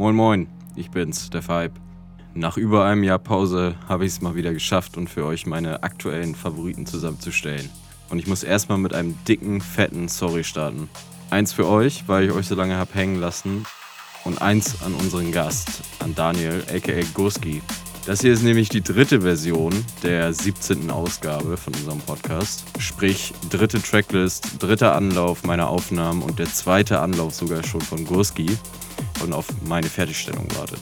Moin Moin, ich bin's, der Vibe. Nach über einem Jahr Pause habe ich es mal wieder geschafft und für euch meine aktuellen Favoriten zusammenzustellen. Und ich muss erstmal mit einem dicken, fetten Sorry starten. Eins für euch, weil ich euch so lange habe hängen lassen. Und eins an unseren Gast, an Daniel, aka Gurski. Das hier ist nämlich die dritte Version der 17. Ausgabe von unserem Podcast. Sprich, dritte Tracklist, dritter Anlauf meiner Aufnahmen und der zweite Anlauf sogar schon von Gurski und auf meine Fertigstellung wartet.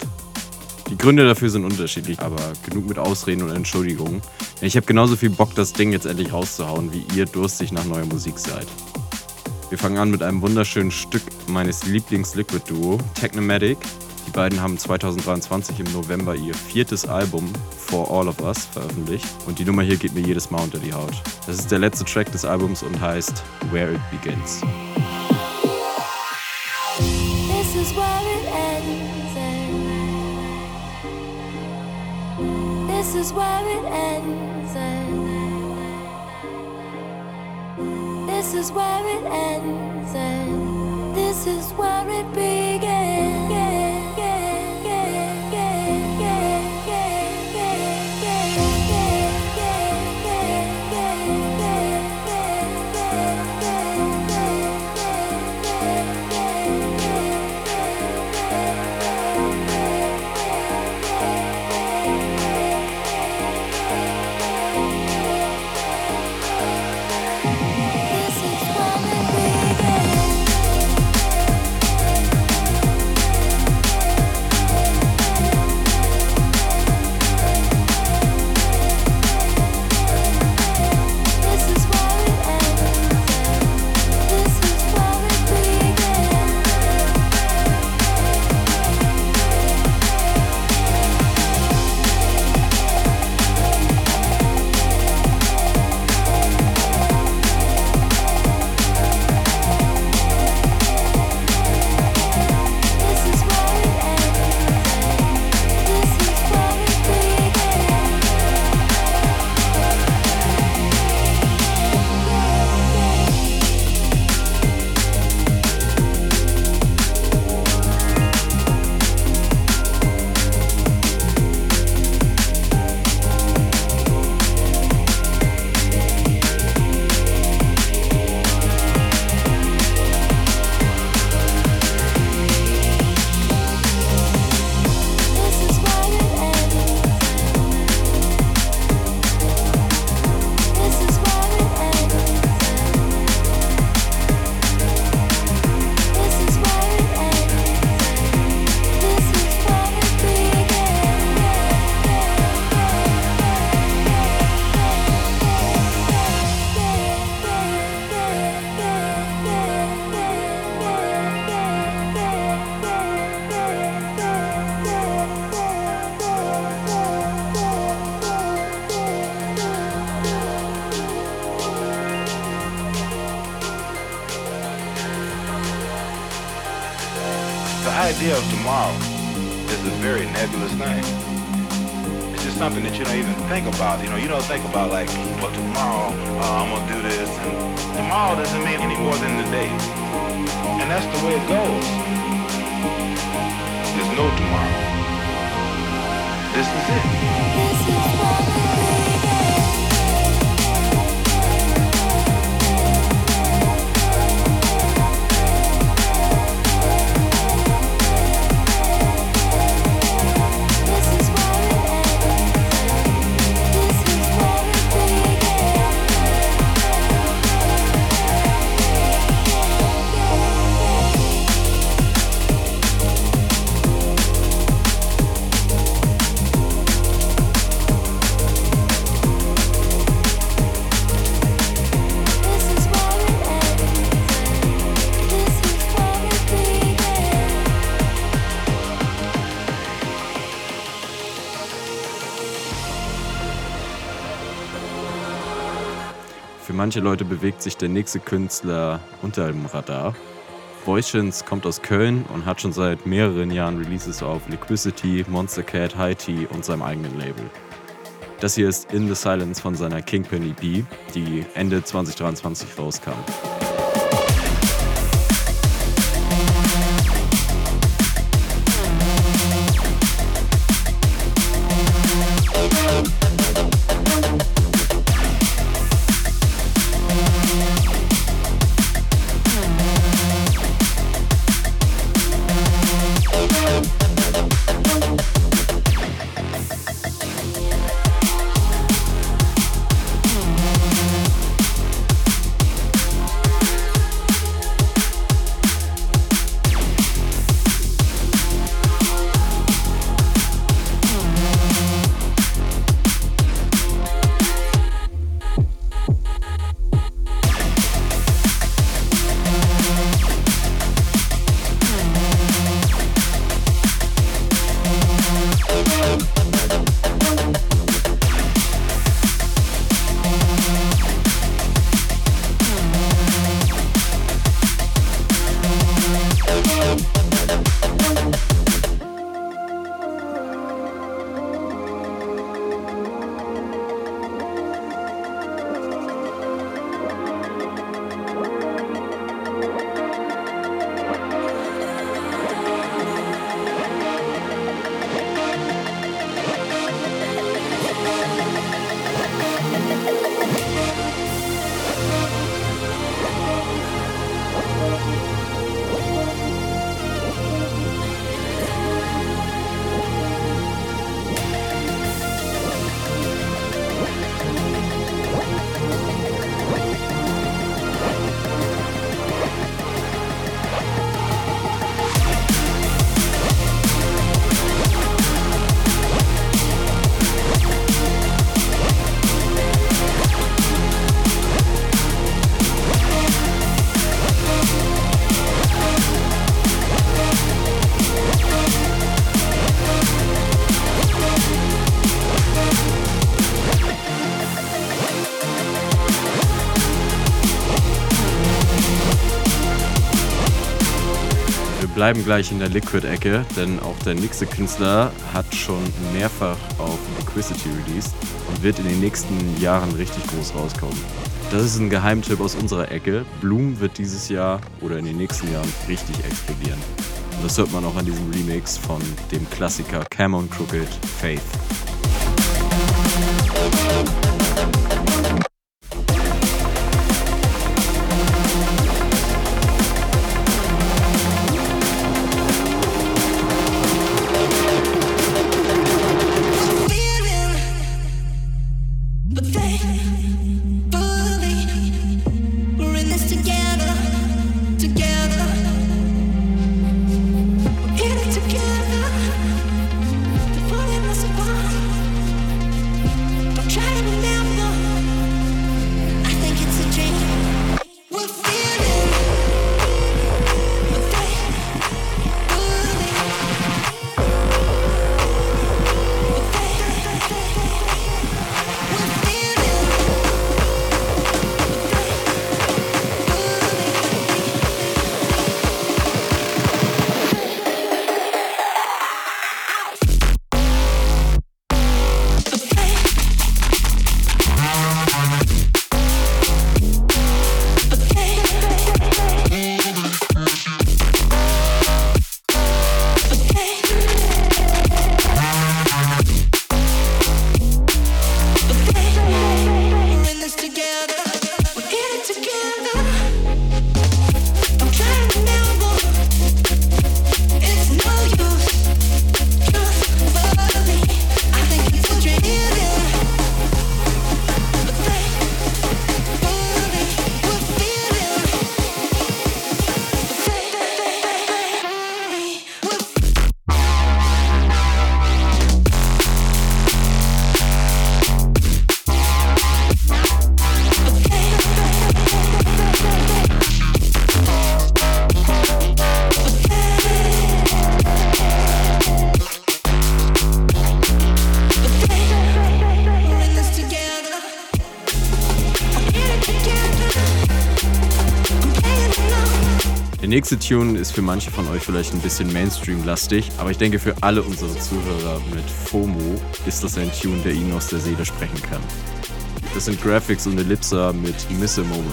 Die Gründe dafür sind unterschiedlich, aber genug mit Ausreden und Entschuldigungen. Ich habe genauso viel Bock, das Ding jetzt endlich rauszuhauen, wie ihr durstig nach neuer Musik seid. Wir fangen an mit einem wunderschönen Stück meines Lieblings-Liquid-Duo, Technomatic. Die beiden haben 2023 im November ihr viertes Album For All of Us veröffentlicht und die Nummer hier geht mir jedes Mal unter die Haut. Das ist der letzte Track des Albums und heißt Where It Begins. This is where it ends. This is where it ends. And This is where it begins. Manche Leute bewegt sich der nächste Künstler unter dem Radar. Boychins kommt aus Köln und hat schon seit mehreren Jahren Releases auf Liquidity, Monster Cat, High Tea und seinem eigenen Label. Das hier ist In the Silence von seiner Kingpin EP, die Ende 2023 rauskam. Bleiben gleich in der Liquid-Ecke, denn auch der nächste Künstler hat schon mehrfach auf Liquidity released und wird in den nächsten Jahren richtig groß rauskommen. Das ist ein Geheimtipp aus unserer Ecke. Bloom wird dieses Jahr oder in den nächsten Jahren richtig explodieren. Und das hört man auch an diesem Remix von dem Klassiker Cameron Crooked Faith. Nächste Tune ist für manche von euch vielleicht ein bisschen Mainstream-lastig, aber ich denke für alle unsere Zuhörer mit FOMO ist das ein Tune, der ihnen aus der Seele sprechen kann. Das sind Graphics und Ellipsa mit Miss a Moment.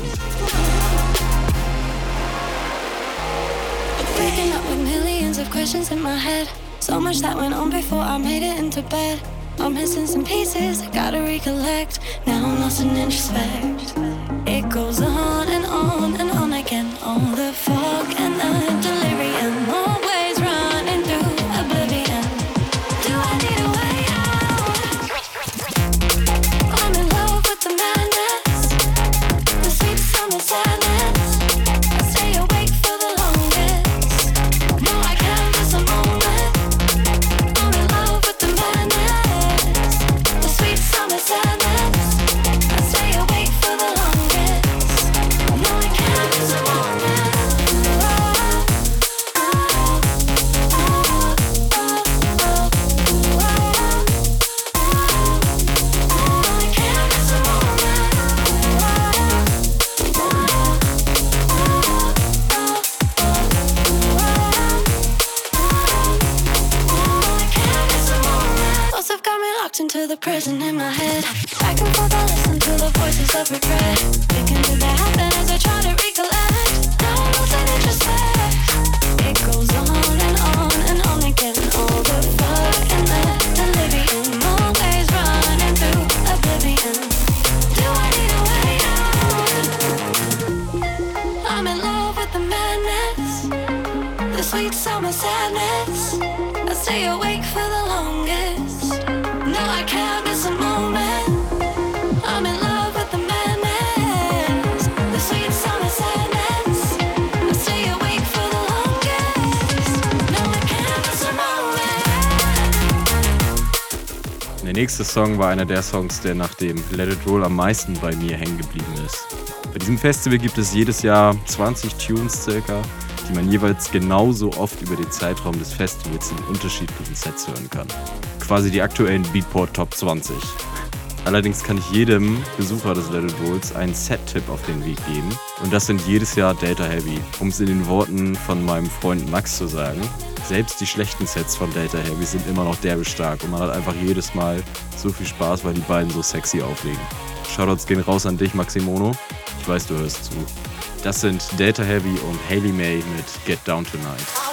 questions in my head. So much that went on before I made it into bed. I'm missing some pieces, I gotta recollect. Now I'm lost in introspect. It goes on fog and the delirium. Song war einer der Songs, der nach dem Let It Roll am meisten bei mir hängen geblieben ist. Bei diesem Festival gibt es jedes Jahr 20 Tunes circa, die man jeweils genauso oft über den Zeitraum des Festivals in unterschiedlichen Sets hören kann. Quasi die aktuellen Beatport Top 20. Allerdings kann ich jedem Besucher des Little Bulls einen Set-Tipp auf den Weg geben. Und das sind jedes Jahr Data Heavy. Um es in den Worten von meinem Freund Max zu sagen, selbst die schlechten Sets von Data Heavy sind immer noch derbe stark und man hat einfach jedes Mal so viel Spaß, weil die beiden so sexy auflegen. Shoutouts gehen raus an dich, Maximono. Ich weiß, du hörst zu. Das sind Data Heavy und Haley May mit Get Down Tonight.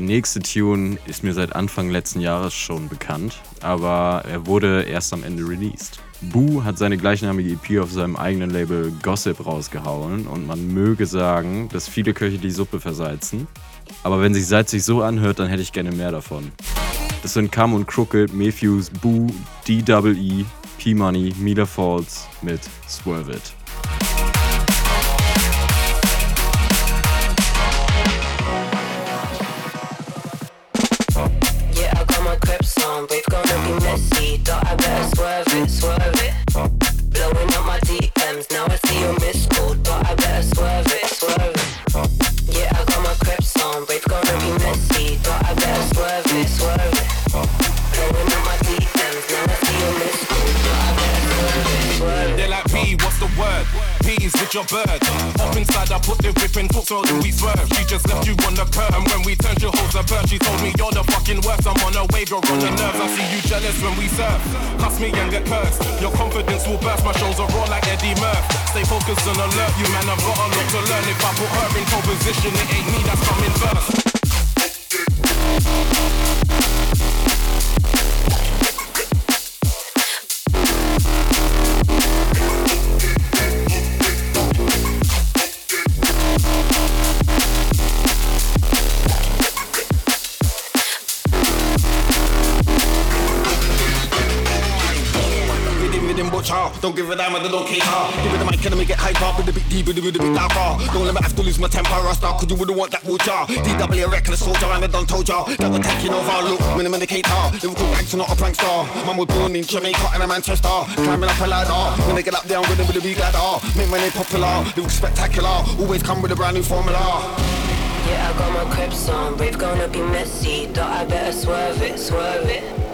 Nächste Tune ist mir seit Anfang letzten Jahres schon bekannt, aber er wurde erst am Ende released. Boo hat seine gleichnamige EP auf seinem eigenen Label Gossip rausgehauen und man möge sagen, dass viele Köche die Suppe versalzen. Aber wenn sich Salz sich so anhört, dann hätte ich gerne mehr davon. Das sind Cam und Crooked, Matthews, Boo, DWE, P-Money, Mila Falls mit Swerve It. Your bird. Up inside, I put the whip in talk so we swerve. She just left you on the curb, and when we turned, you holds a bird. She told me you're the fucking worst. I'm on a wave, you're on nerves. I see you jealous when we serve. Cuss me and get cursed. Your confidence will burst. My shows are raw like Eddie Murphy. Stay focused and alert, you man. I've got a lot to learn. If I put her in pole position, it ain't me that's coming first. Don't give a damn, I don't cater. Give it the mic and me get hyper. With the bit deep, with the bit louder. Don't let me have to lose my temper. I start, cause you wouldn't want that water. DW a reckless soldier, and I done told ya. That we're taking over. Look, minimum indicator. Liverpool gangster, not a prankster. Man was born in Jamaica and a Manchester. Climbing up a ladder. When they get up there, I'm with them with a big ladder. Make my name popular. Live spectacular. Always come with a brand new formula. Yeah, I got my crepes on, rave gonna be messy. Thought I better swerve it, swerve it.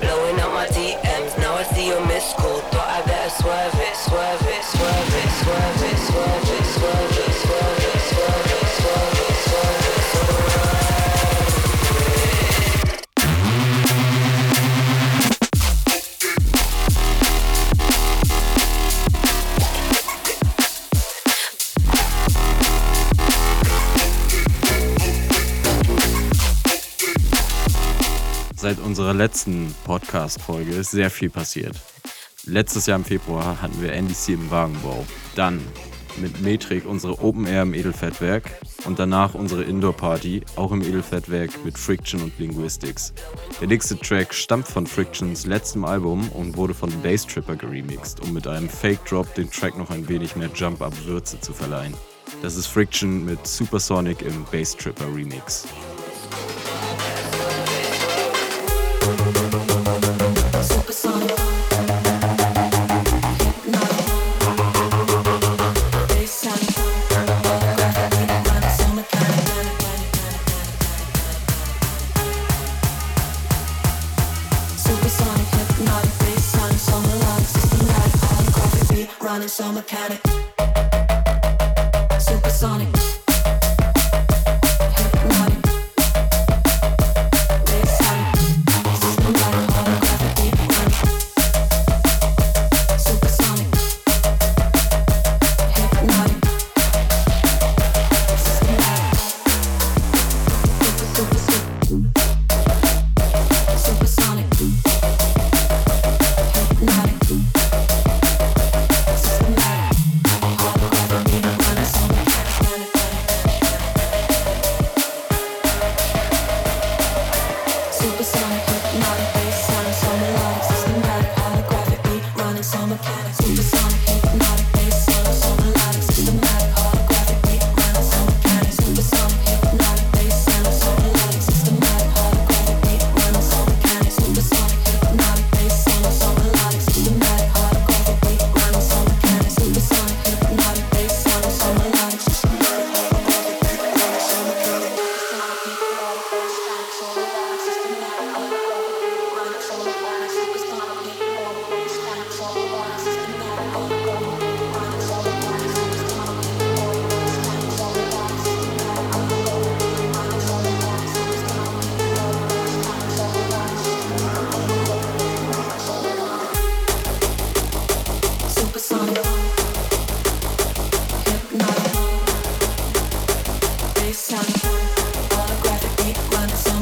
Blowing up my DMs, now I see your missed call. Thought I better swerve it, swerve it, swerve it, swerve it, swerve it, swerve it, swerve it, swerve it, swerve it, Seit unserer letzten Podcast-Folge ist sehr viel passiert. Letztes Jahr im Februar hatten wir NDC im Wagenbau. Dann mit Metrik unsere Open Air im Edelfettwerk und danach unsere Indoor-Party, auch im Edelfettwerk mit Friction und Linguistics. Der nächste Track stammt von Frictions letztem Album und wurde von Bass Tripper geremixed, um mit einem Fake Drop den Track noch ein wenig mehr Jump-Up-Würze zu verleihen. Das ist Friction mit Supersonic im Bass Tripper Remix. it's kind of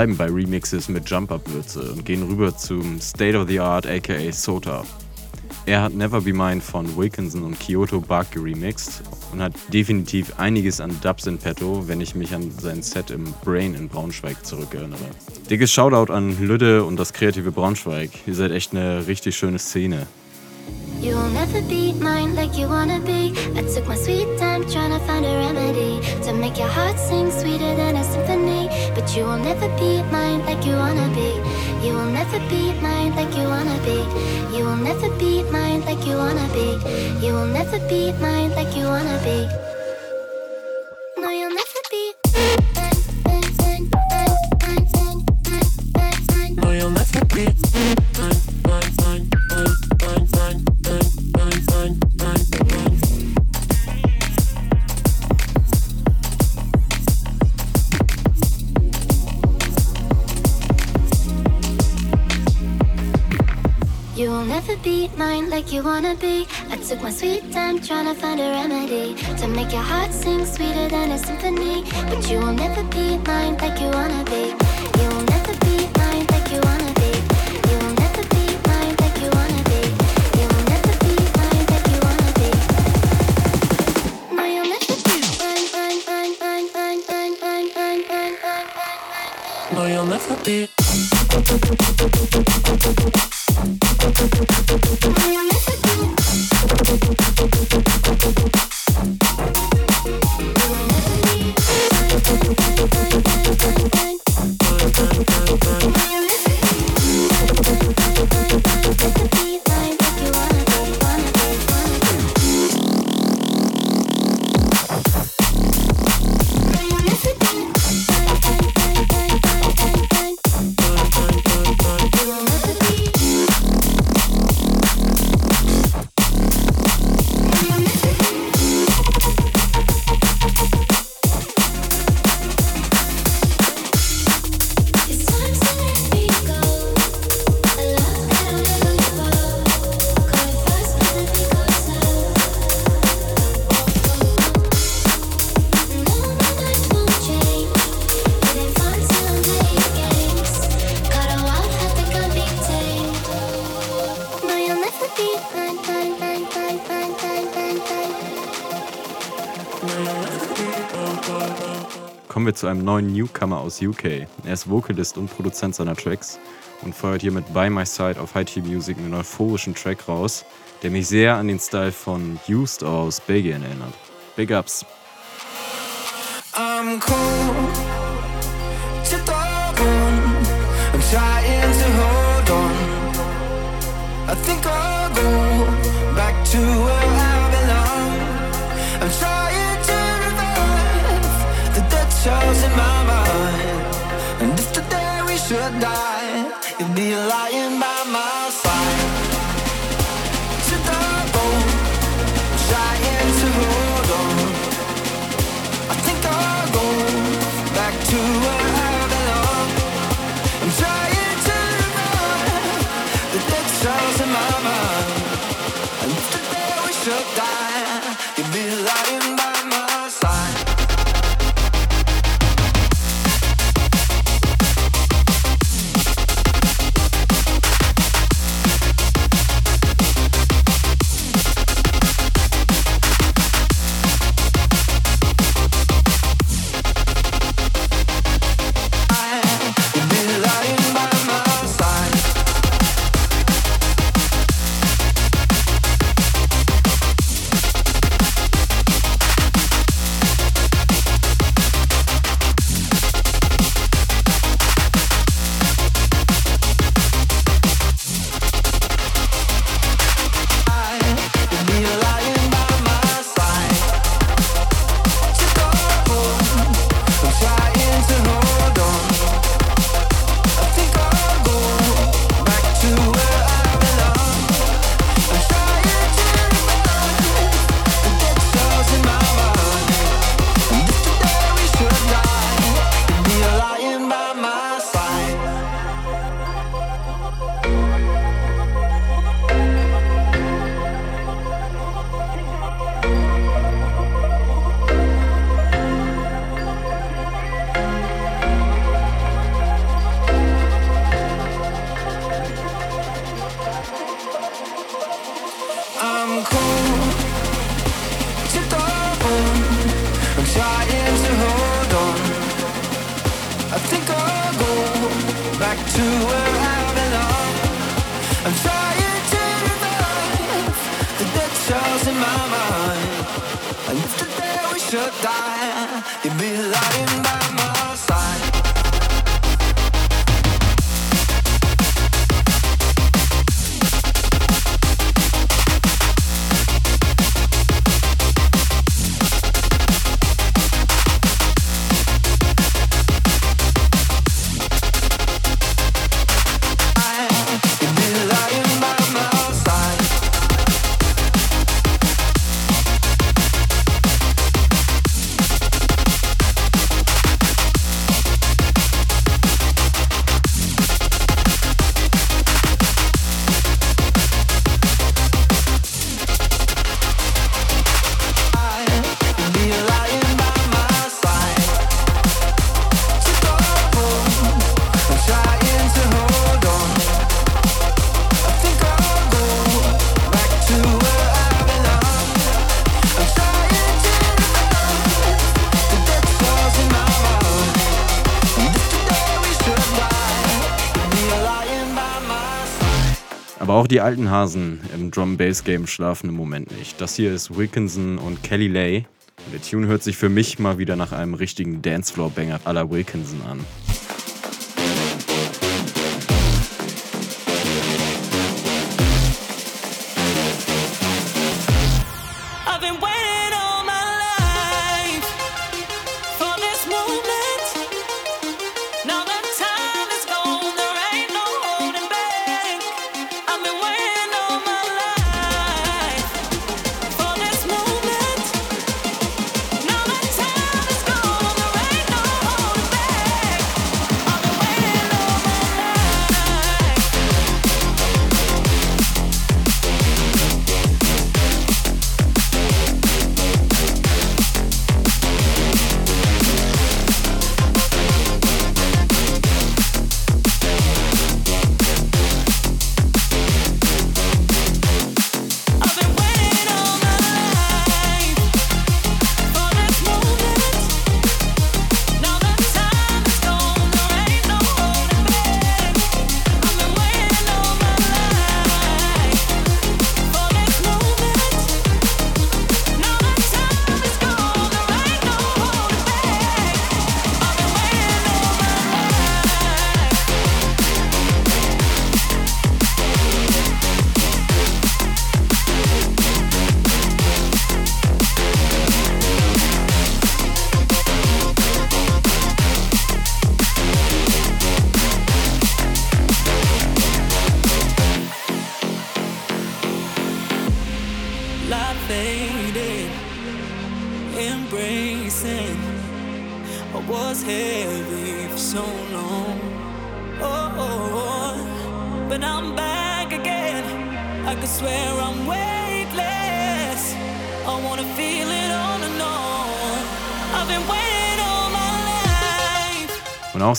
bleiben bei Remixes mit Jump-Up-Würze und gehen rüber zum State of the Art aka Sota. Er hat Never Be Mine von Wilkinson und Kyoto Bark geremixed und hat definitiv einiges an Dubs in petto, wenn ich mich an sein Set im Brain in Braunschweig zurückerinnere. Dickes Shoutout an Lüde und das kreative Braunschweig. Ihr seid echt eine richtig schöne Szene. You will never be mine like you wanna be. I took my sweet time trying to find a remedy to make your heart sing sweeter than a symphony. But you will never be mine like you wanna be. You will never be mine like you wanna be. You will never be mine like you wanna be. You will never be mine like you wanna be. Like you wanna be. I took my sweet time trying to find a remedy to make your heart sing sweeter than a symphony. But you will never be mine like you wanna be. You will never be mine like you wanna be. You will never be mine like you wanna be. You will never be mine like you wanna be. No, you'll never be mine, mine, mine, mine, mine, mine, mine, mine, mine, mine, mine. No, you'll never be. Einem neuen Newcomer aus UK. Er ist Vocalist und Produzent seiner Tracks und feuert hier mit By My Side auf High Music einen euphorischen Track raus, der mich sehr an den Style von Used aus Belgien erinnert. Big Ups. Die alten Hasen im Drum-Bass-Game schlafen im Moment nicht. Das hier ist Wilkinson und Kelly Lay. Der Tune hört sich für mich mal wieder nach einem richtigen Dancefloor-Banger la Wilkinson an.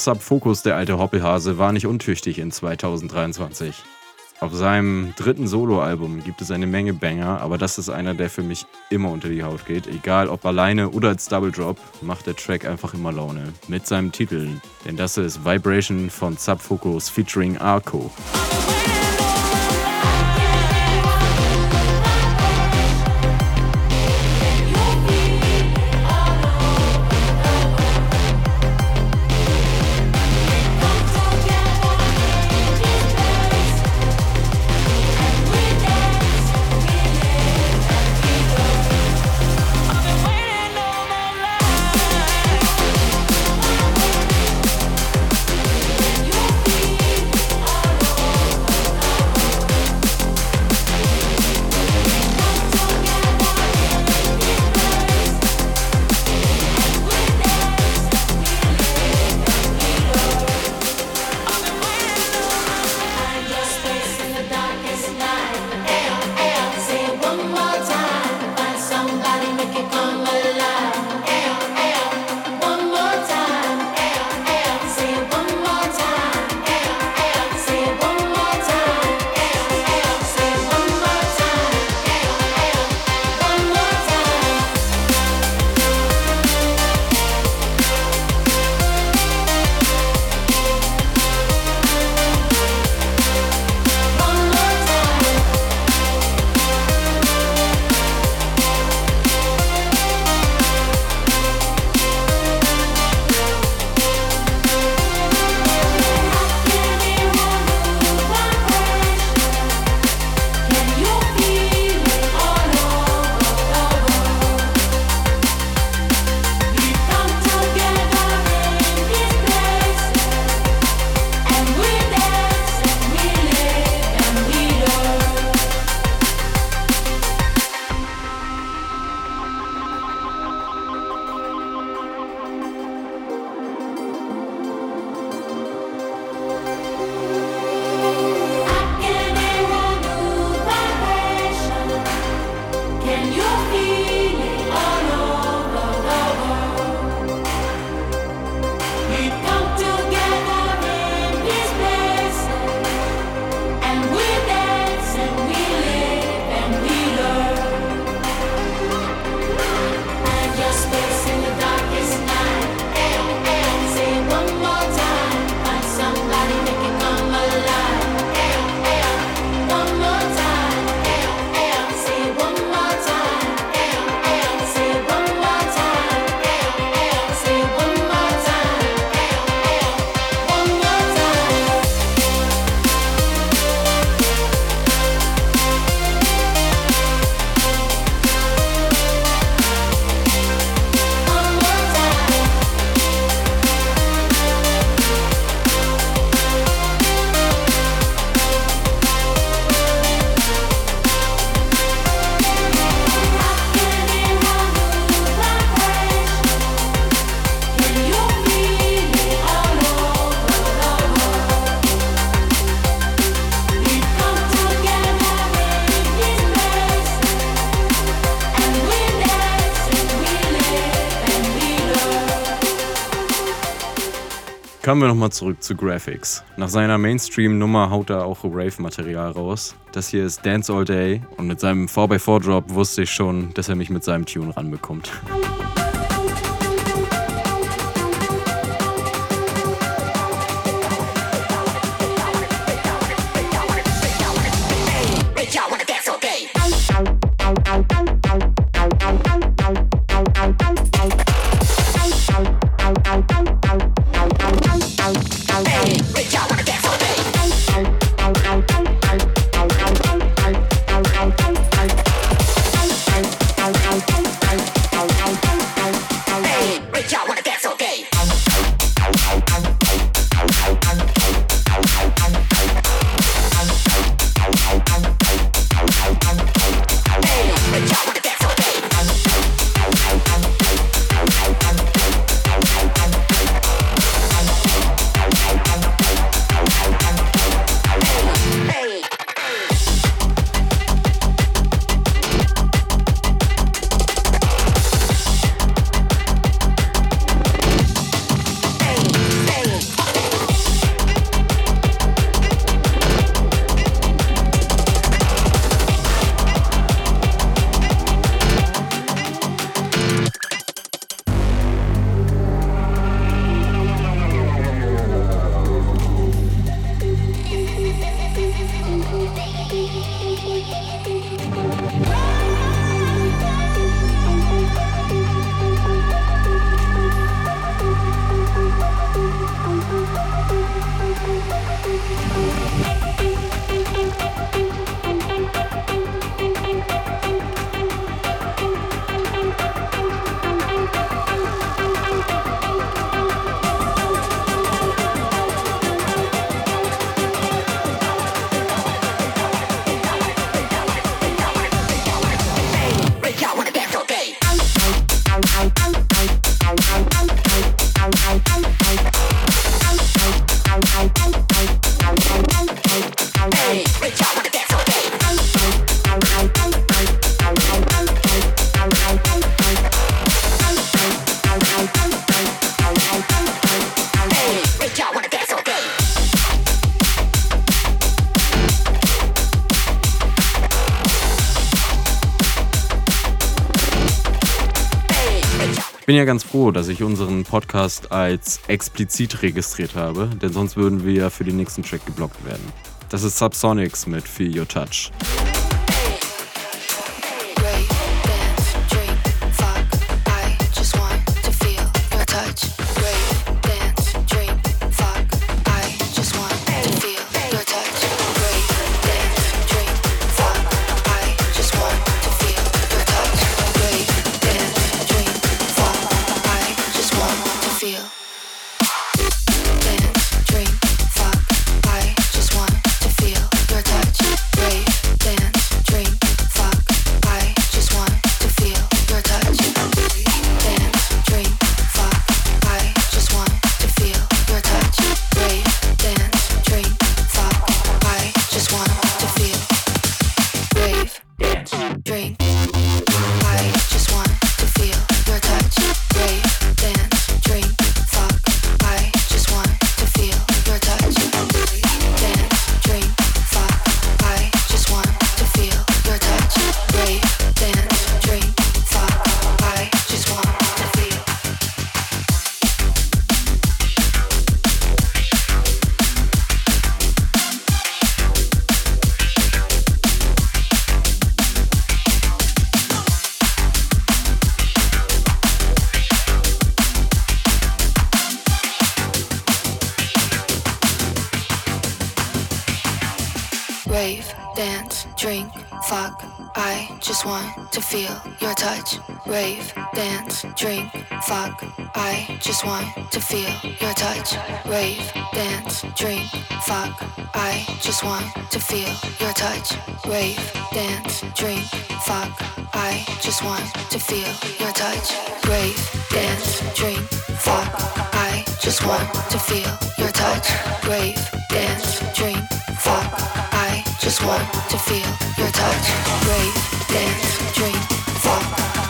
Subfocus, der alte Hoppelhase, war nicht untüchtig in 2023. Auf seinem dritten Soloalbum gibt es eine Menge Banger, aber das ist einer, der für mich immer unter die Haut geht. Egal ob alleine oder als Double Drop, macht der Track einfach immer Laune. Mit seinem Titel, denn das ist Vibration von Subfocus featuring Arco. Kommen wir nochmal zurück zu Graphics. Nach seiner Mainstream-Nummer haut er auch Rave-Material raus. Das hier ist Dance All Day und mit seinem 4x4-Drop wusste ich schon, dass er mich mit seinem Tune ranbekommt. Bin ja ganz froh, dass ich unseren Podcast als explizit registriert habe, denn sonst würden wir ja für den nächsten Track geblockt werden. Das ist Subsonics mit Feel Your Touch. Fuck. I just want to feel your touch. Rave, dance, drink, fuck. I just want to feel your touch. Rave, dance, drink, fuck. I just want to feel your touch. Rave, dance, drink, fuck. I just want to feel your touch. Rave, dance, drink, fuck. I just want to feel your touch. Rave, dance, drink, fuck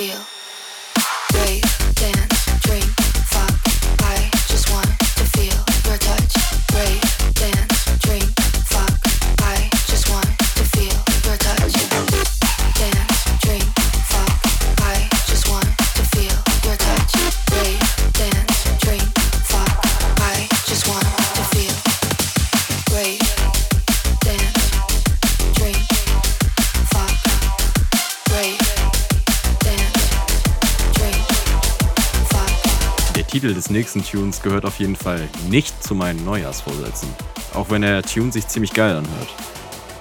feel nächsten Tunes gehört auf jeden Fall nicht zu meinen Neujahrsvorsätzen. Auch wenn der Tune sich ziemlich geil anhört.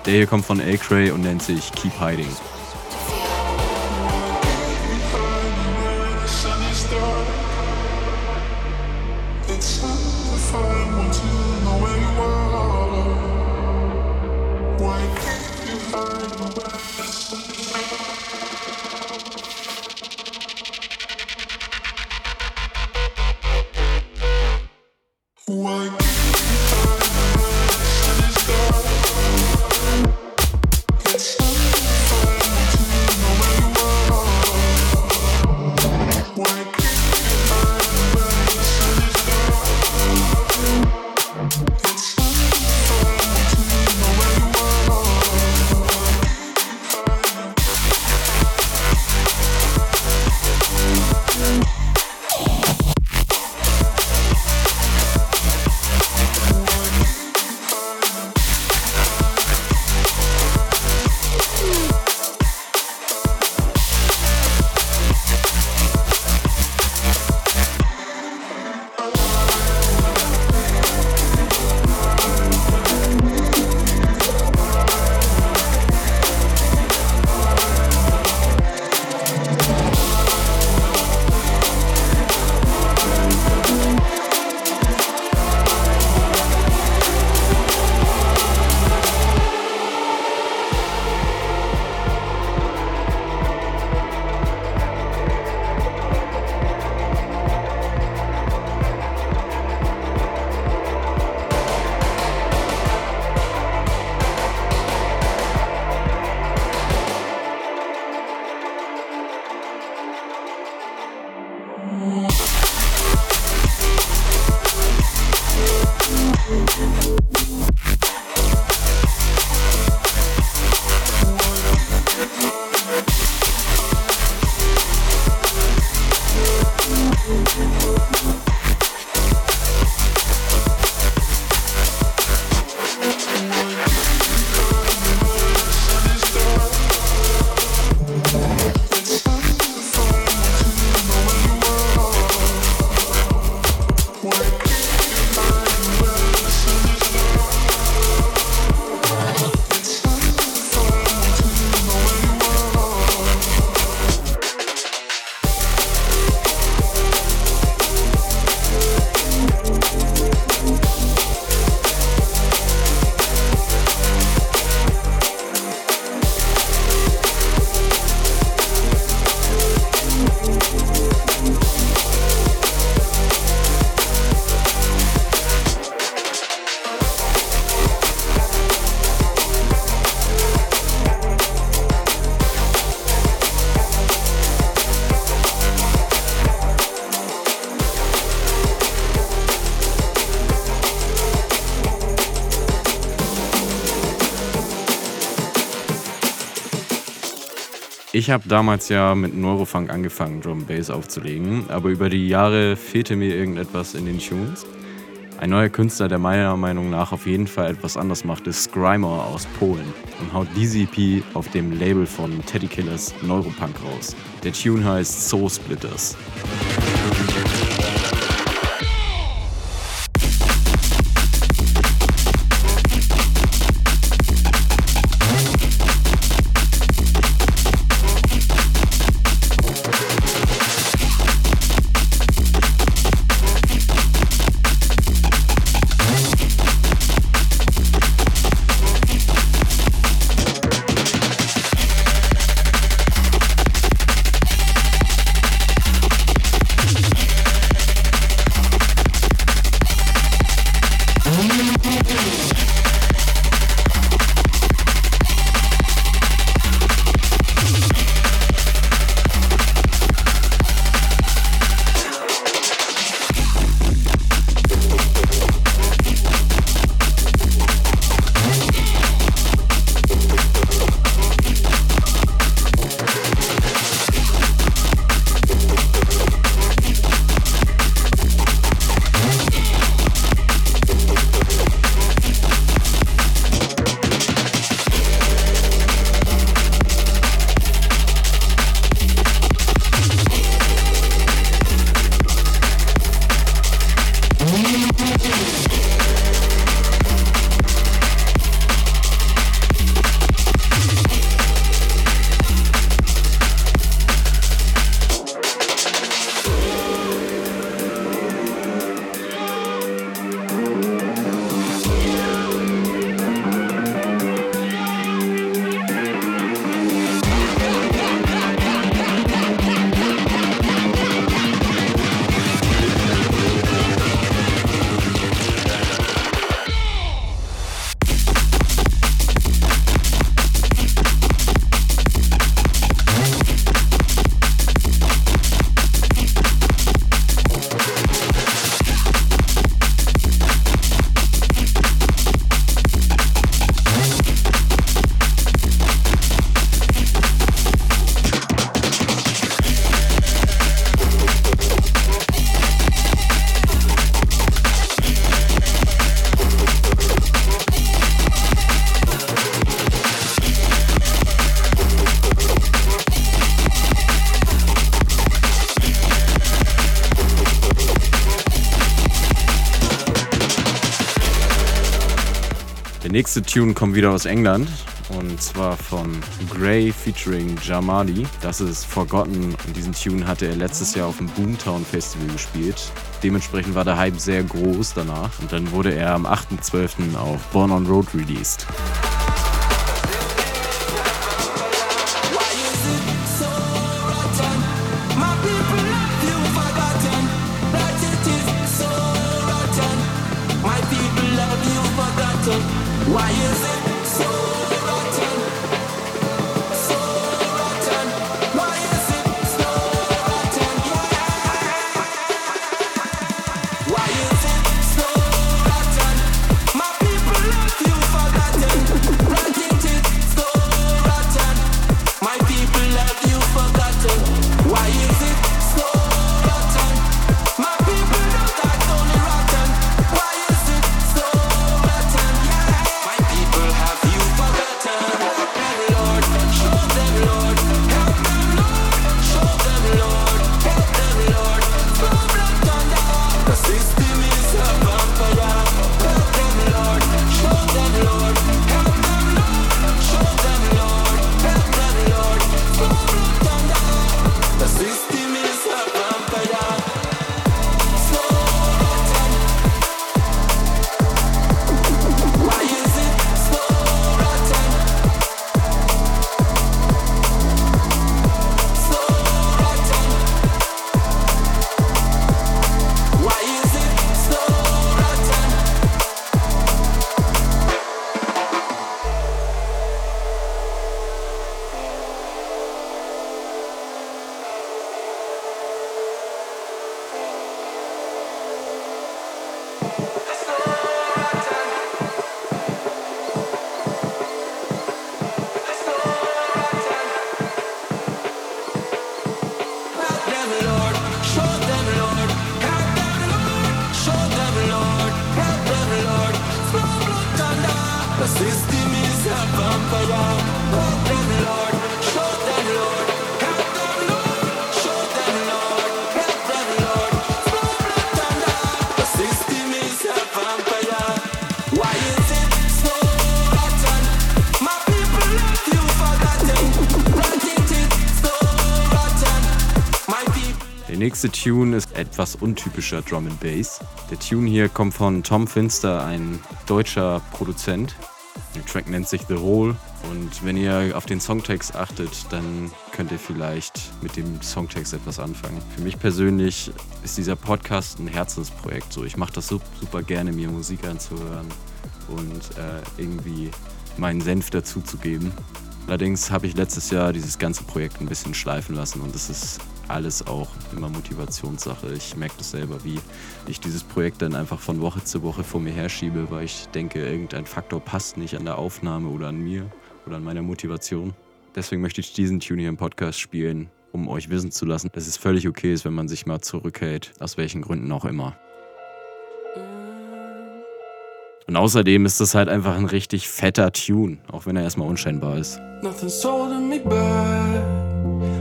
Der hier kommt von A-Cray und nennt sich Keep Hiding. Ich habe damals ja mit Neurofunk angefangen, Drum Bass aufzulegen, aber über die Jahre fehlte mir irgendetwas in den Tunes. Ein neuer Künstler, der meiner Meinung nach auf jeden Fall etwas anders macht, ist Scrymer aus Polen und haut diese EP auf dem Label von Teddy Killers Neuropunk raus. Der Tune heißt Soul Splitters. Nächste Tune kommt wieder aus England und zwar von Grey featuring Jamali. Das ist Forgotten und diesen Tune hatte er letztes Jahr auf dem Boomtown Festival gespielt. Dementsprechend war der Hype sehr groß danach und dann wurde er am 8.12. auf Born on Road released. Nächste Tune ist etwas untypischer Drum and Bass. Der Tune hier kommt von Tom Finster, ein deutscher Produzent. Der Track nennt sich The Hole und wenn ihr auf den Songtext achtet, dann könnt ihr vielleicht mit dem Songtext etwas anfangen. Für mich persönlich ist dieser Podcast ein Herzensprojekt. So, ich mache das su- super gerne, mir Musik anzuhören und äh, irgendwie meinen Senf dazu zu geben. Allerdings habe ich letztes Jahr dieses ganze Projekt ein bisschen schleifen lassen und es ist alles auch immer Motivationssache. Ich merke das selber, wie ich dieses Projekt dann einfach von Woche zu Woche vor mir herschiebe, weil ich denke, irgendein Faktor passt nicht an der Aufnahme oder an mir oder an meiner Motivation. Deswegen möchte ich diesen Tune hier im Podcast spielen, um euch wissen zu lassen, dass es völlig okay ist, wenn man sich mal zurückhält, aus welchen Gründen auch immer. Und außerdem ist das halt einfach ein richtig fetter Tune, auch wenn er erstmal unscheinbar ist. Nothing's holding me back.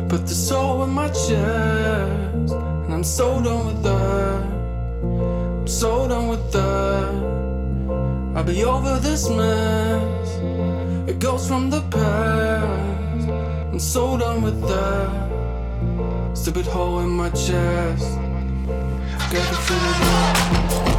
Put the soul in my chest. And I'm so done with that. I'm so done with that. I'll be over this mess. It goes from the past. I'm so done with that. Stupid hole in my chest. Gotta fill it up.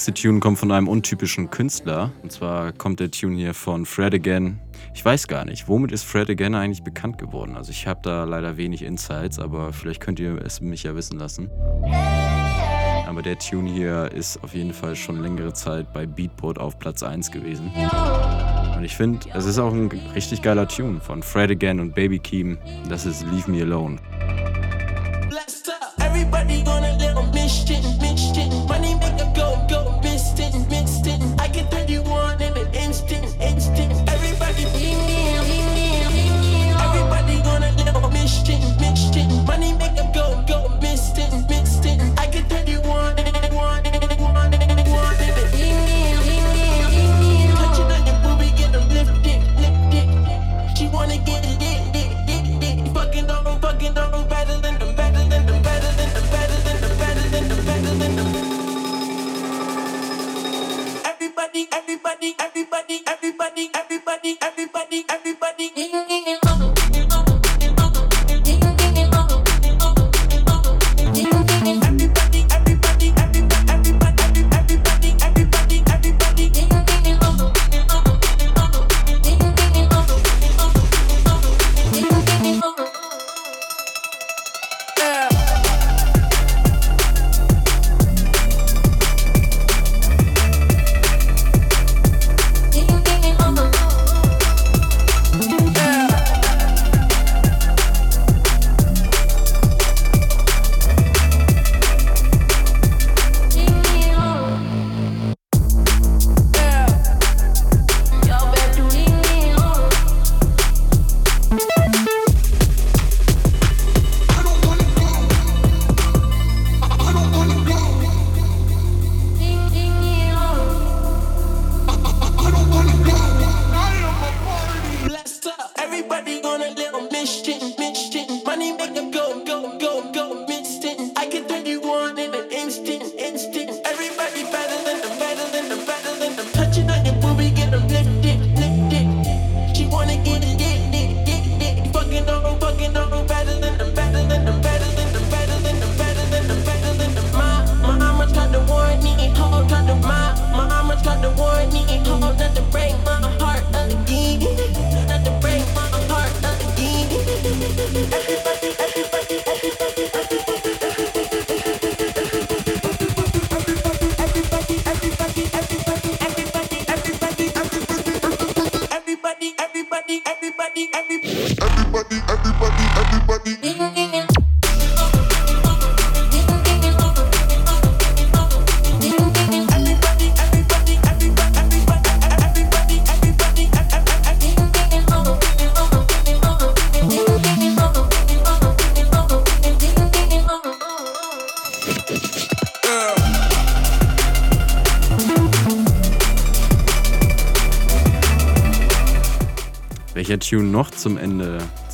nächste Tune kommt von einem untypischen Künstler. Und zwar kommt der Tune hier von Fred Again. Ich weiß gar nicht, womit ist Fred Again eigentlich bekannt geworden? Also ich habe da leider wenig Insights, aber vielleicht könnt ihr es mich ja wissen lassen. Aber der Tune hier ist auf jeden Fall schon längere Zeit bei Beatport auf Platz 1 gewesen. Und ich finde, es ist auch ein richtig geiler Tune von Fred Again und Baby Keem. Das ist Leave Me Alone.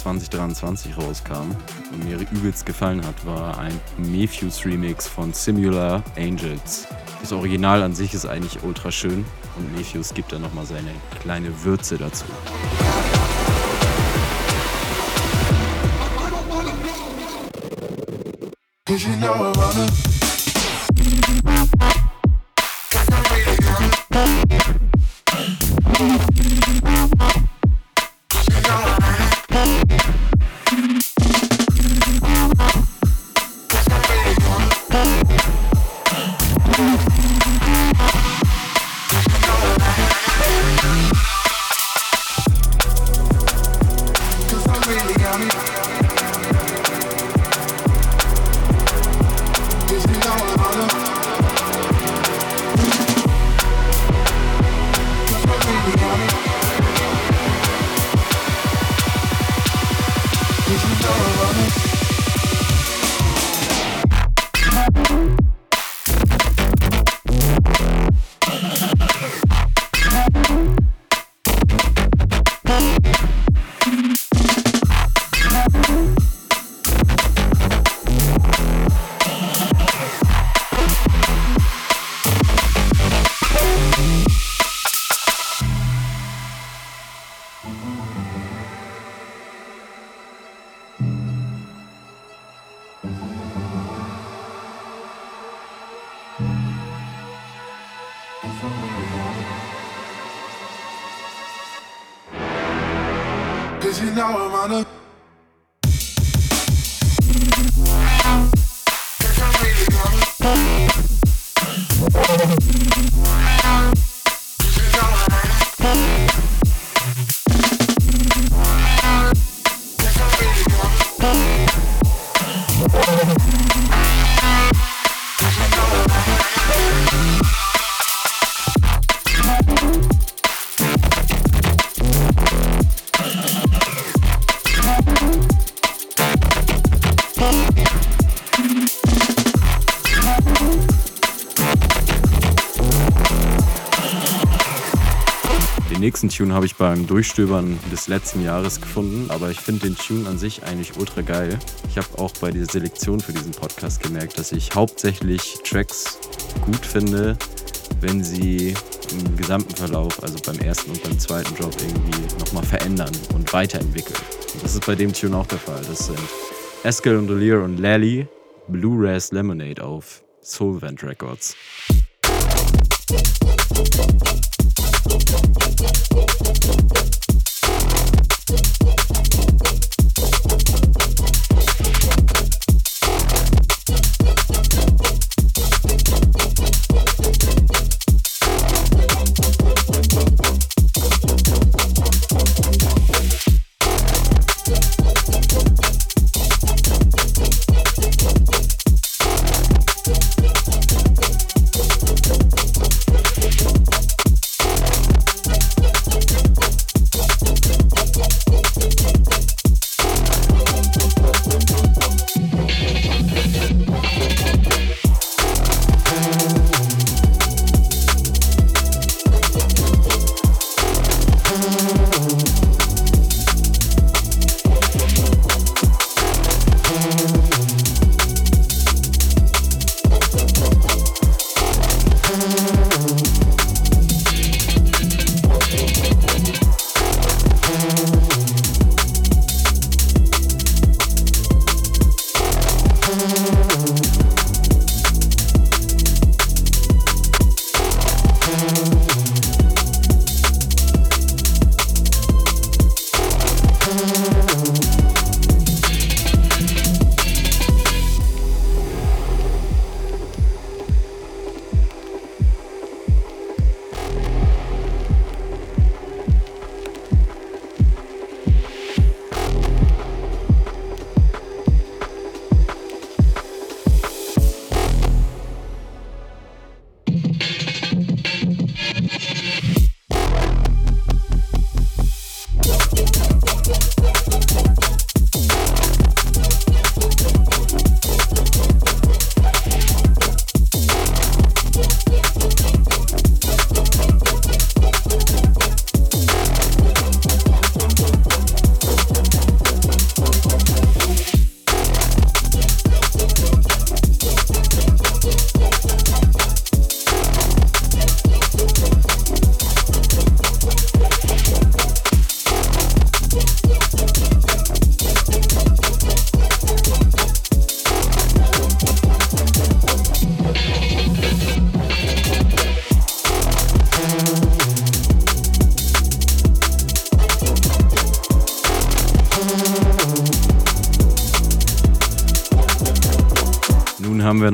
2023 rauskam und mir übelst gefallen hat, war ein Mefuse Remix von Simula Angels. Das Original an sich ist eigentlich ultra schön und Mefuse gibt da nochmal seine kleine Würze dazu. Cause you know I wanna Tune habe ich beim Durchstöbern des letzten Jahres gefunden, aber ich finde den Tune an sich eigentlich ultra geil. Ich habe auch bei der Selektion für diesen Podcast gemerkt, dass ich hauptsächlich Tracks gut finde, wenn sie im gesamten Verlauf, also beim ersten und beim zweiten Drop irgendwie nochmal verändern und weiterentwickeln. Und das ist bei dem Tune auch der Fall. Das sind Eskel und Delir und Lally, Blue Ras Lemonade auf Solvent Records.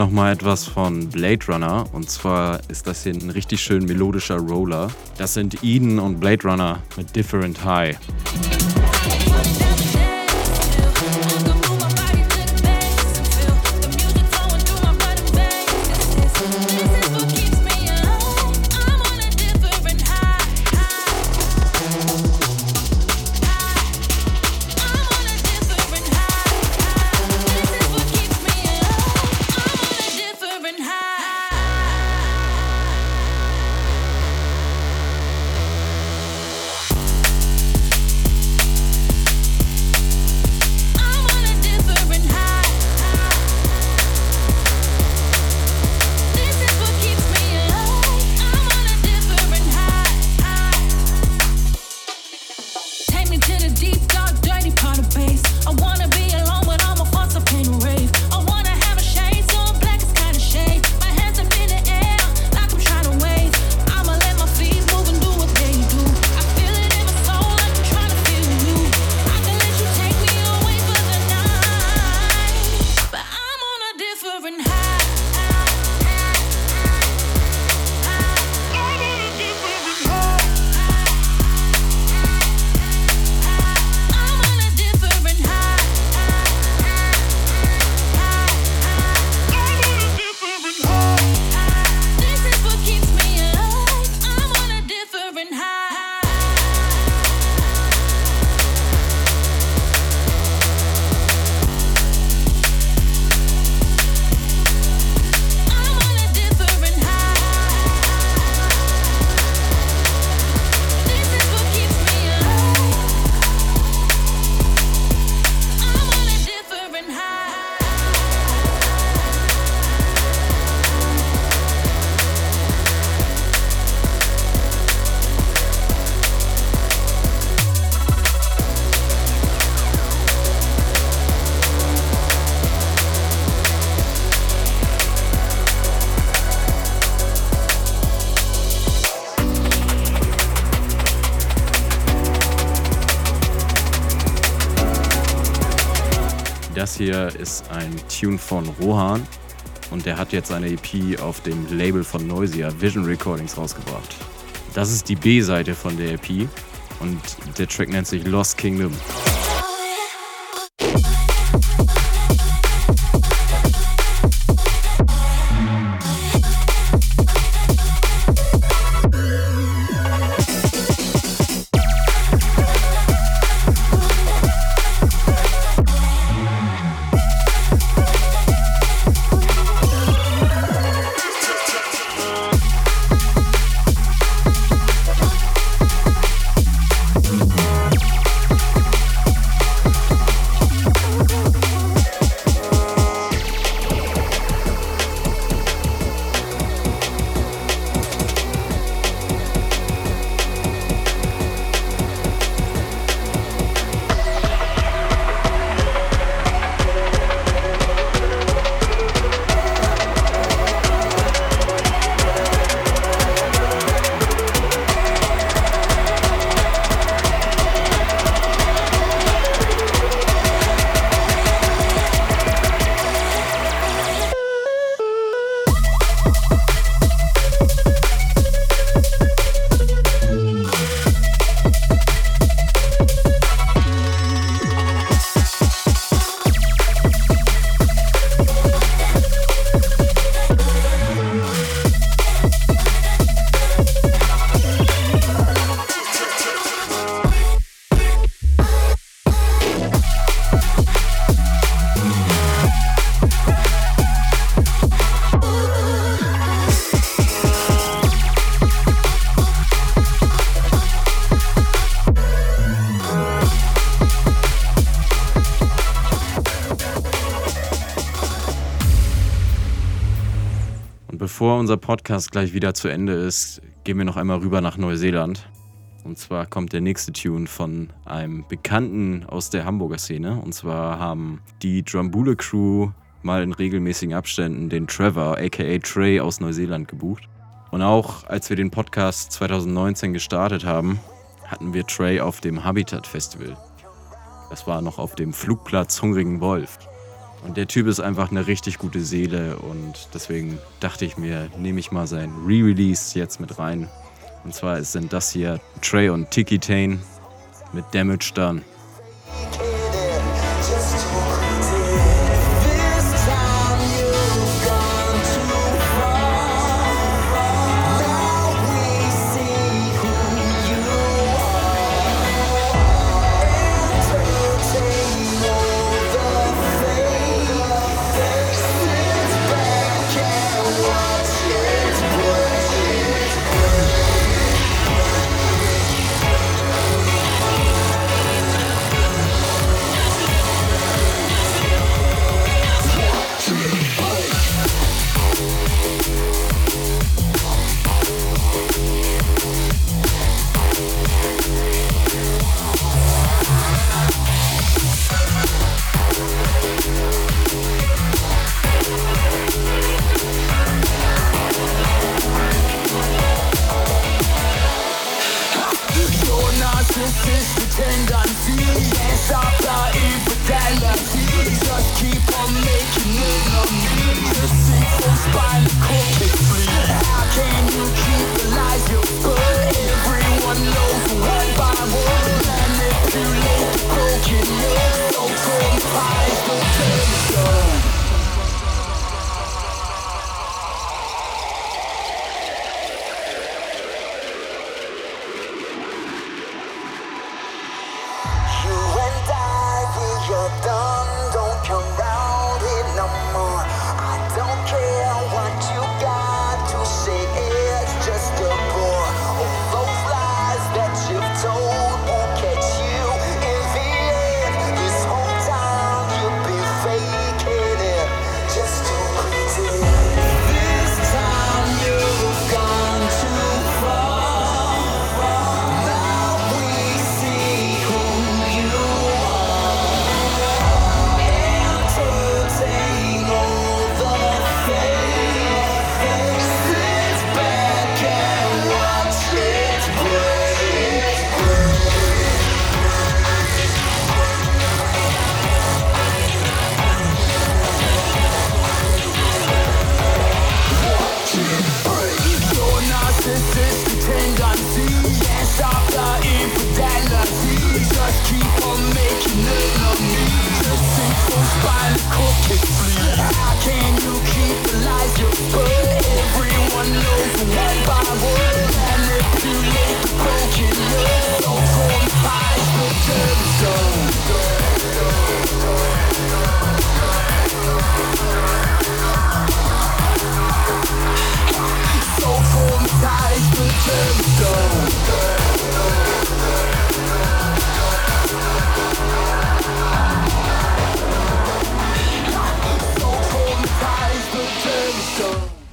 Nochmal etwas von Blade Runner. Und zwar ist das hier ein richtig schön melodischer Roller. Das sind Eden und Blade Runner mit Different High. Tune von Rohan und der hat jetzt eine EP auf dem Label von Noisia Vision Recordings rausgebracht. Das ist die B-Seite von der EP und der Track nennt sich Lost Kingdom. Unser Podcast gleich wieder zu Ende ist, gehen wir noch einmal rüber nach Neuseeland. Und zwar kommt der nächste Tune von einem Bekannten aus der Hamburger Szene. Und zwar haben die Drumbule Crew mal in regelmäßigen Abständen den Trevor, aka Trey, aus Neuseeland gebucht. Und auch als wir den Podcast 2019 gestartet haben, hatten wir Trey auf dem Habitat Festival. Das war noch auf dem Flugplatz Hungrigen Wolf. Und der Typ ist einfach eine richtig gute Seele und deswegen dachte ich mir, nehme ich mal sein Re-Release jetzt mit rein. Und zwar sind das hier Trey und Tiki Tane mit Damage Done. Ball gucken.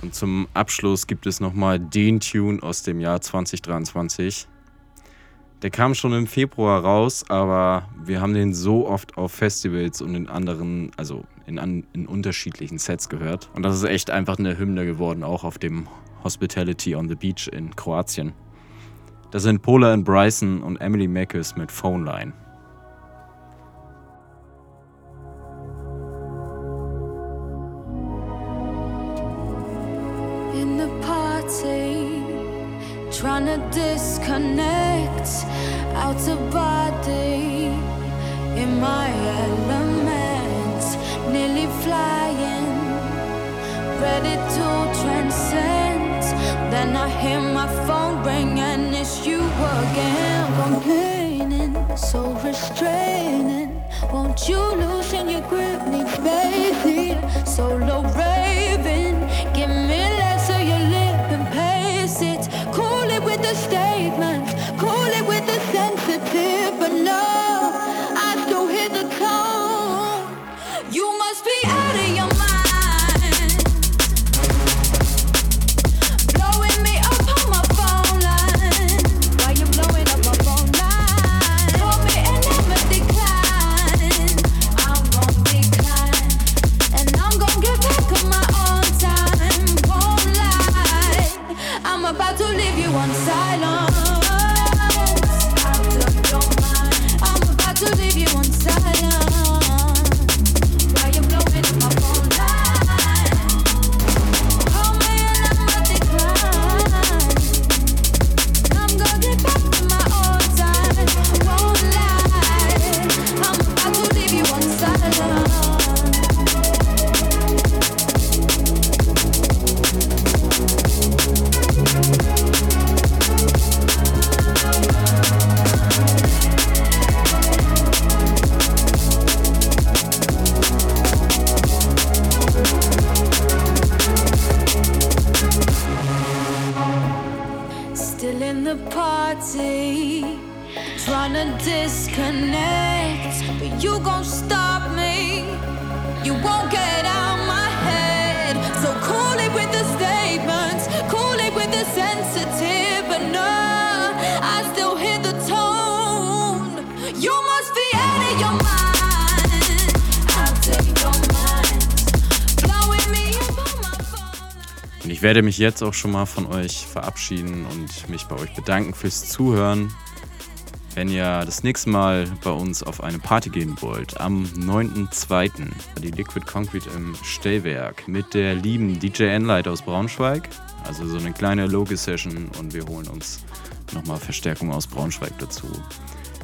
Und zum Abschluss gibt es nochmal den Tune aus dem Jahr 2023. Der kam schon im Februar raus, aber wir haben den so oft auf Festivals und in anderen, also in, an, in unterschiedlichen Sets gehört. Und das ist echt einfach eine Hymne geworden, auch auf dem Hospitality on the Beach in Kroatien. Das sind Pola and Bryson und Emily Mackes mit Phone Line. Trying to disconnect out of body in my element, nearly flying, ready to transcend. Then I hear my phone ring and it's you again, complaining, so restraining. Won't you loosen your grip, me baby? Solo raving, To disconnect, but you gon' stop me. You won't get out my head. So cool it with the statements, cool it with the sensitive, but no, I still hear the tone. You must be out of your mind. Out of your me up my phone. Und ich werde mich jetzt auch schon mal von euch verabschieden und mich bei euch bedanken fürs Zuhören. Wenn ihr das nächste Mal bei uns auf eine Party gehen wollt, am 9.2. die Liquid Concrete im Stellwerk mit der lieben DJ Enlight aus Braunschweig. Also so eine kleine Logi-Session und wir holen uns nochmal Verstärkung aus Braunschweig dazu.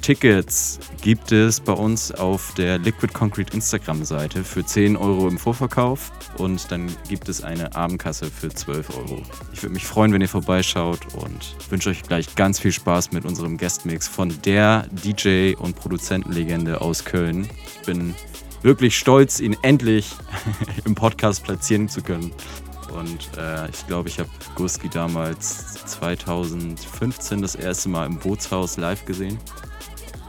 Tickets gibt es bei uns auf der Liquid Concrete Instagram-Seite für 10 Euro im Vorverkauf und dann gibt es eine Abendkasse für 12 Euro. Ich würde mich freuen, wenn ihr vorbeischaut und wünsche euch gleich ganz viel Spaß mit unserem Guestmix von der DJ und Produzentenlegende aus Köln. Ich bin wirklich stolz, ihn endlich im Podcast platzieren zu können. Und äh, ich glaube, ich habe Guski damals 2015 das erste Mal im Bootshaus live gesehen.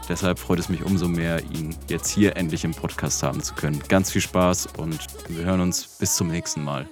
Deshalb freut es mich umso mehr, ihn jetzt hier endlich im Podcast haben zu können. Ganz viel Spaß und wir hören uns bis zum nächsten Mal.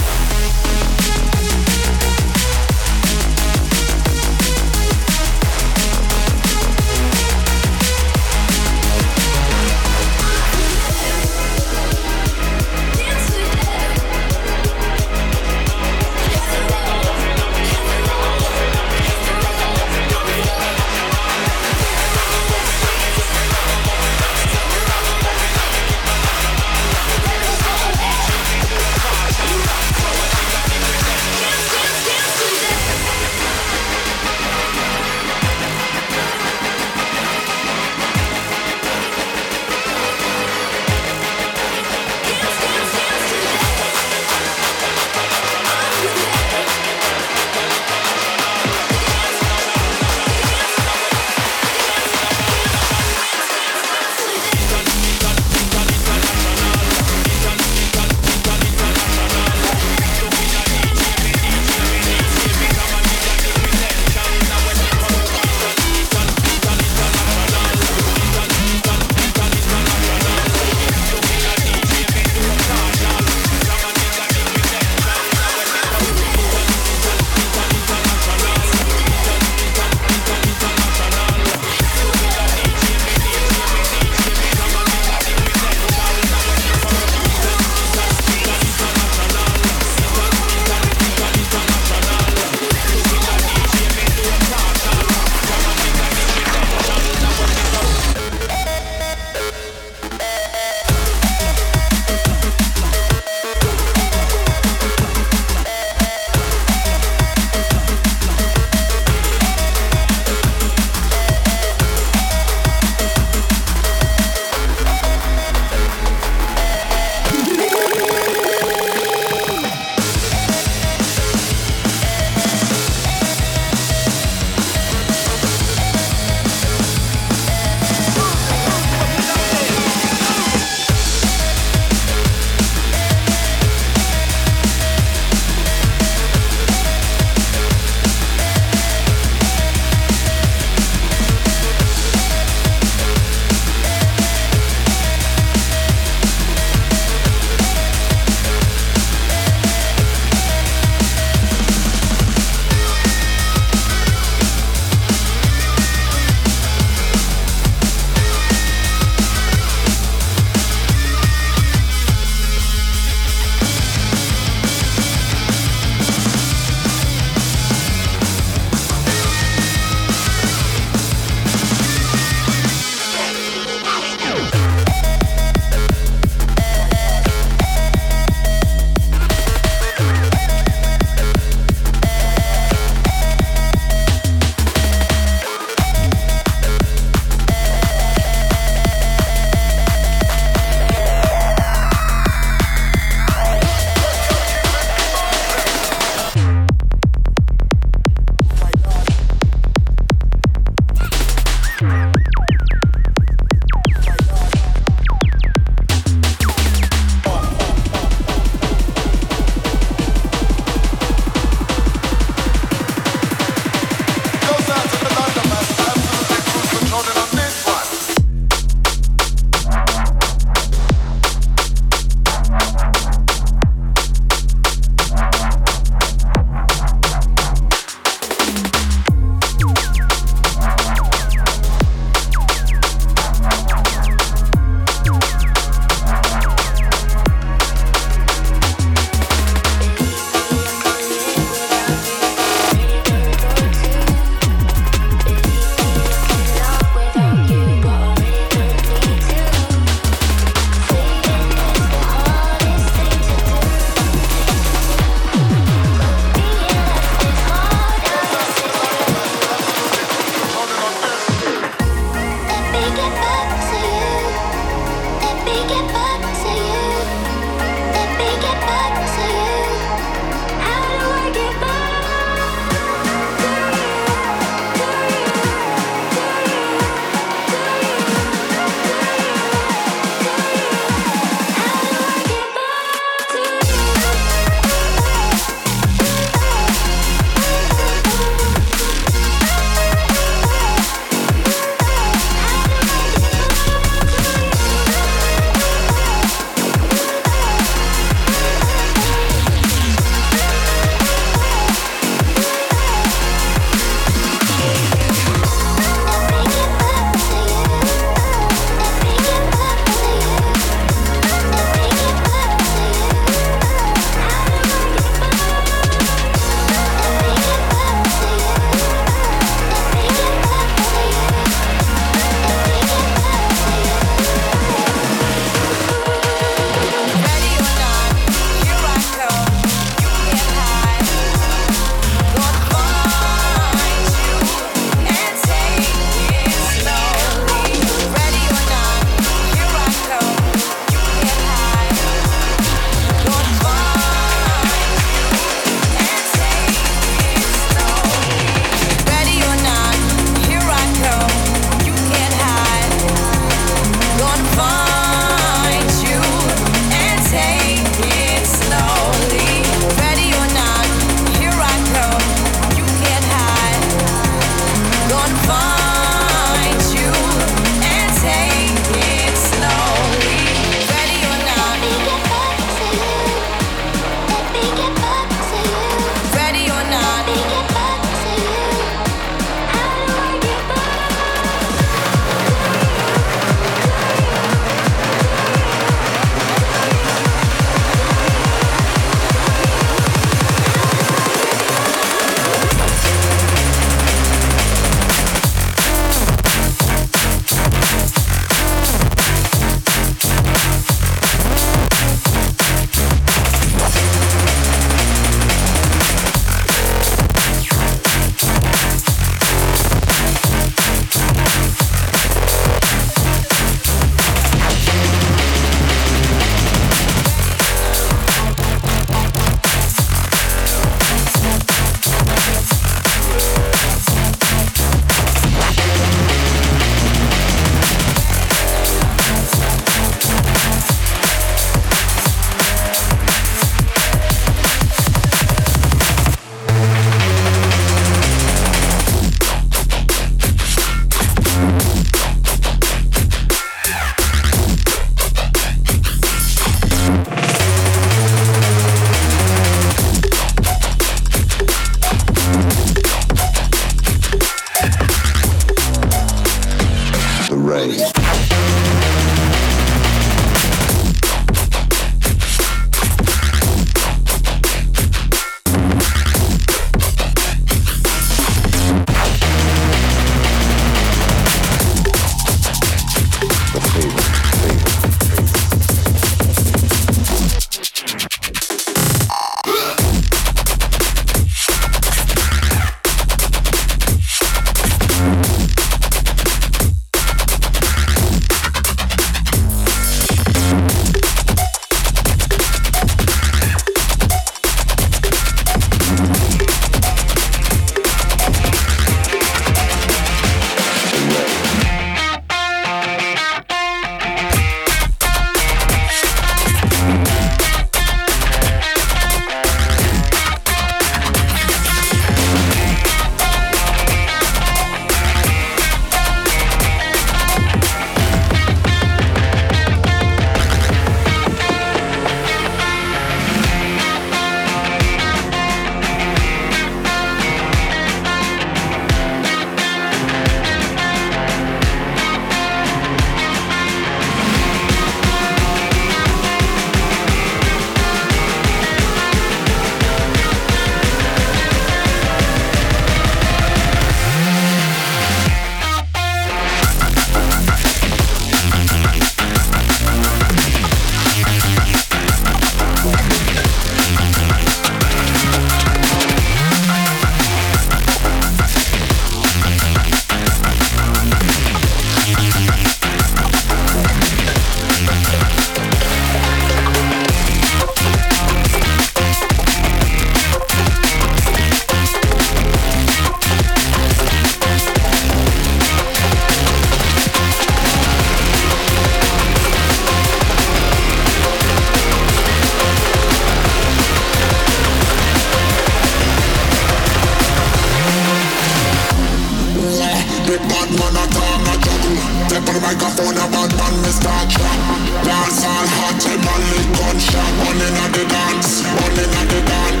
Microphone, a bad man, me start trap. Dance all hot, tell man gunshot. One in the dance, one in the dance.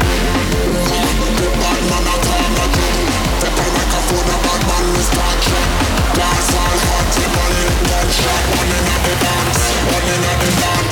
The bad man a a drum. Take a microphone, a bad man, start. Dance all hot, the dance, the dance.